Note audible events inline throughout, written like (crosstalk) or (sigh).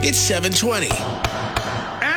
It's 720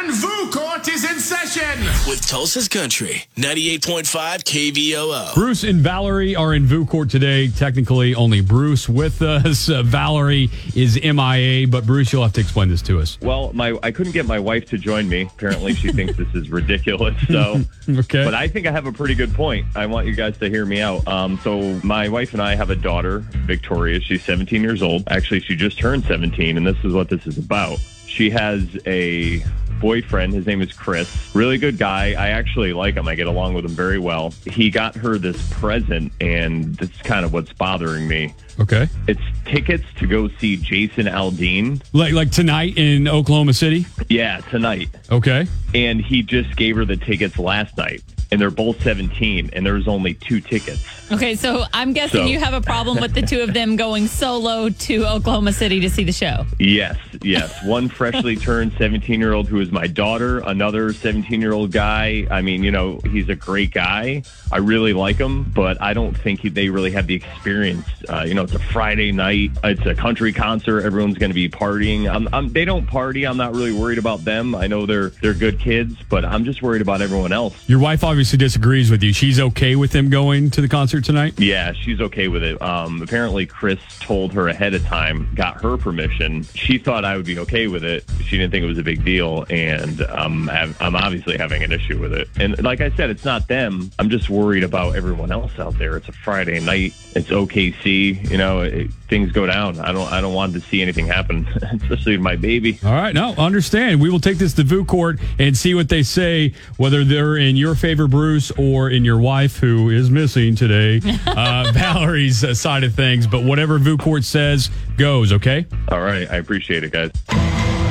And VOO Court is in session. with Tulsa's Country, 98.5 KVOO. Bruce and Valerie are in VOO court today. Technically, only Bruce with us. Uh, Valerie is MIA, but Bruce, you'll have to explain this to us. Well, my I couldn't get my wife to join me. Apparently, she thinks this is ridiculous. So, (laughs) Okay. but I think I have a pretty good point. I want you guys to hear me out. Um, so my wife and I have a daughter, Victoria. She's 17 years old. Actually, she just turned 17, and this is what this is about. She has a boyfriend. His name is Chris. Really good guy. I actually like him. I get along with him very well. He got her this present, and this is kind of what's bothering me. okay. It's tickets to go see Jason Aldean. Like like tonight in Oklahoma City. Yeah, tonight. Okay. and he just gave her the tickets last night and they're both 17 and there's only two tickets. Okay, so I'm guessing So- you have a problem with the two of them going solo to Oklahoma City to see the show. yes yes. One freshly (laughs) turned 17 year old who is my daughter another 17 year old guy. I mean you know he's a great guy. I really like him but i don't think he, they really have the experience. Uh, you know it's a friday night. It's a country concert. Everyone's going to be partying. I'm, I'm, they don't party. I'm not really worried about them. I know they're they're good kids but i'm just worried about everyone else. Your wife obviously disagrees with you. She's okay with them going to the concert tonight. Yeah, she's okay with it. Um, apparently, Chris told her ahead of time, got her permission. She thought I would be okay with it. She didn't think it was a big deal, and um, I'm obviously having an issue with it. And like I said, it's not them. I'm just worried about everyone else out there. It's a Friday night. It's OKC. You know, it, things go down. I don't I don't want to see anything happen, (laughs) especially my baby. All right, no, understand. We will take this to VOO court and see what they say, whether they're in your favor, Bruce, or in your wife, who is missing today, (laughs) uh, Valerie's uh, side of things. But whatever VOO court says goes, okay? All right, I appreciate it, guys.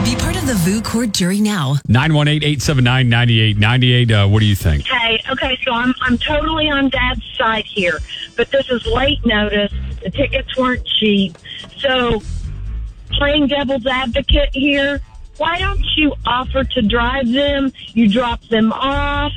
Be part of the VOO Court jury now. 918 879 9898. Uh, What do you think? Okay, okay, so I'm I'm totally on Dad's side here, but this is late notice. The tickets weren't cheap, so playing devil's advocate here. Why don't you offer to drive them? You drop them off.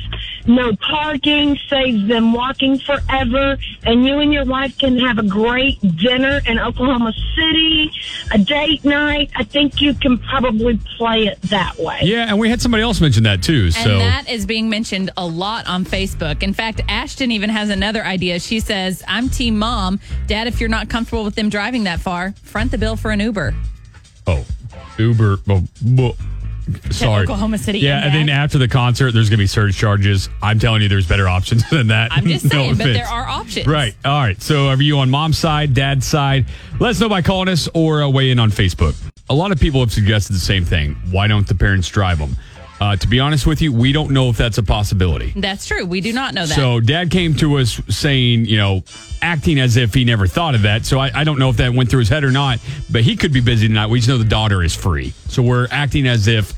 No parking saves them walking forever, and you and your wife can have a great dinner in Oklahoma City, a date night. I think you can probably play it that way. Yeah, and we had somebody else mention that too. And So that is being mentioned a lot on Facebook. In fact, Ashton even has another idea. She says, I'm team mom. Dad, if you're not comfortable with them driving that far, front the bill for an Uber. Oh, Uber. Oh, whoa. sorry. Oklahoma City Yeah, and then after the concert, there's going to be surge charges. I'm telling you, there's better options (laughs) than that. I'm just (laughs) No saying, but there are options. Right. All right. So are you on mom's side, dad's side? Let us know by calling us or uh, weigh in on Facebook. A lot of people have suggested the same thing. Why don't the parents drive them? Uh, to be honest with you, we don't know if that's a possibility. That's true. We do not know that. So dad came to us saying, you know, acting as if he never thought of that. So I, I don't know if that went through his head or not, but he could be busy tonight. We just know the daughter is free. So we're acting as if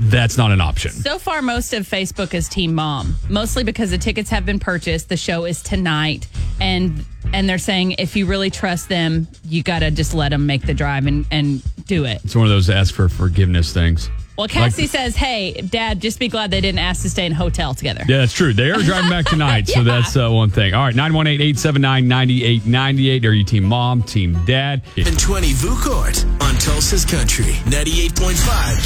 that's not an option. So far, most of Facebook is Team Mom, mostly because the tickets have been purchased. The show is tonight, and and they're saying if you really trust them, you got to just let them make the drive and and do it. It's one of those ask for forgiveness things. Well, Cassie says, "Hey, Dad, just be glad they didn't ask to stay in a hotel together." Yeah, that's true. They are driving back tonight. So (laughs) that's uh, one thing. All right, 918 879 9898. Are you team mom, team dad? 720 VOO Court on Tulsa's Country, 98.5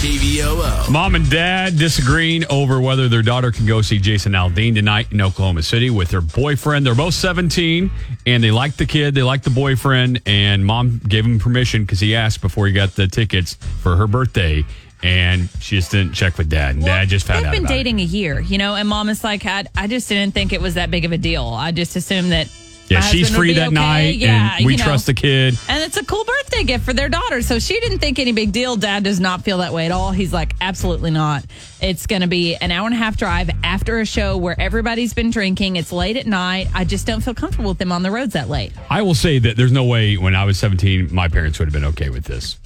KVOO. Mom and dad disagreeing over whether their daughter can go see Jason Aldean tonight in Oklahoma City with her boyfriend. They're both 17 and they like the kid, they like the boyfriend, and mom gave him permission because he asked before he got the tickets for her birthday. And she just didn't check with dad. And dad just found out. They've been about it. dating a year, you know, and Mom is like, I, I just didn't think it was that big of a deal. I just assumed that. Yeah, she's free that okay. night, Yeah, and we you know. trust the kid. And it's a cool birthday gift for their daughter. So she didn't think any big deal. Dad does not feel that way at all. He's like, absolutely not. It's going to be an hour and a half drive after a show where everybody's been drinking. It's late at night. I just don't feel comfortable with them on the roads that late. I will say that there's no way when I was 17, my parents would have been okay with this.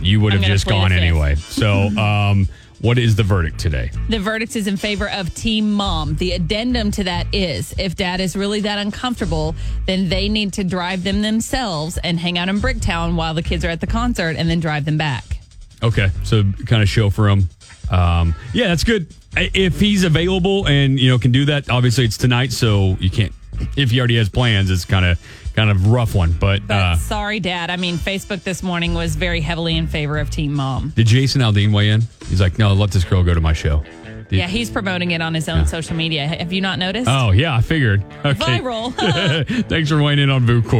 You would have just gone anyway. So, um, what is the verdict today? The verdict is in favor of Team Mom. The addendum to that is if dad is really that uncomfortable, then they need to drive them themselves and hang out in Bricktown while the kids are at the concert and then drive them back. Okay, so kind of show for him. Um, yeah, that's good. If he's available and you know can do that, obviously it's tonight, so you can't. If he already has plans, it's kind of kind of rough one. But, But uh, sorry, Dad. I mean, Facebook this morning was very heavily in favor of Team Mom. did Jason Aldean weigh in? He's like, no, let this girl go to my show. Did- Yeah, he's promoting it on his own social media. Have you not noticed? Oh, yeah, I figured. Okay. Viral. (laughs) Thanks for weighing in on VOO Court.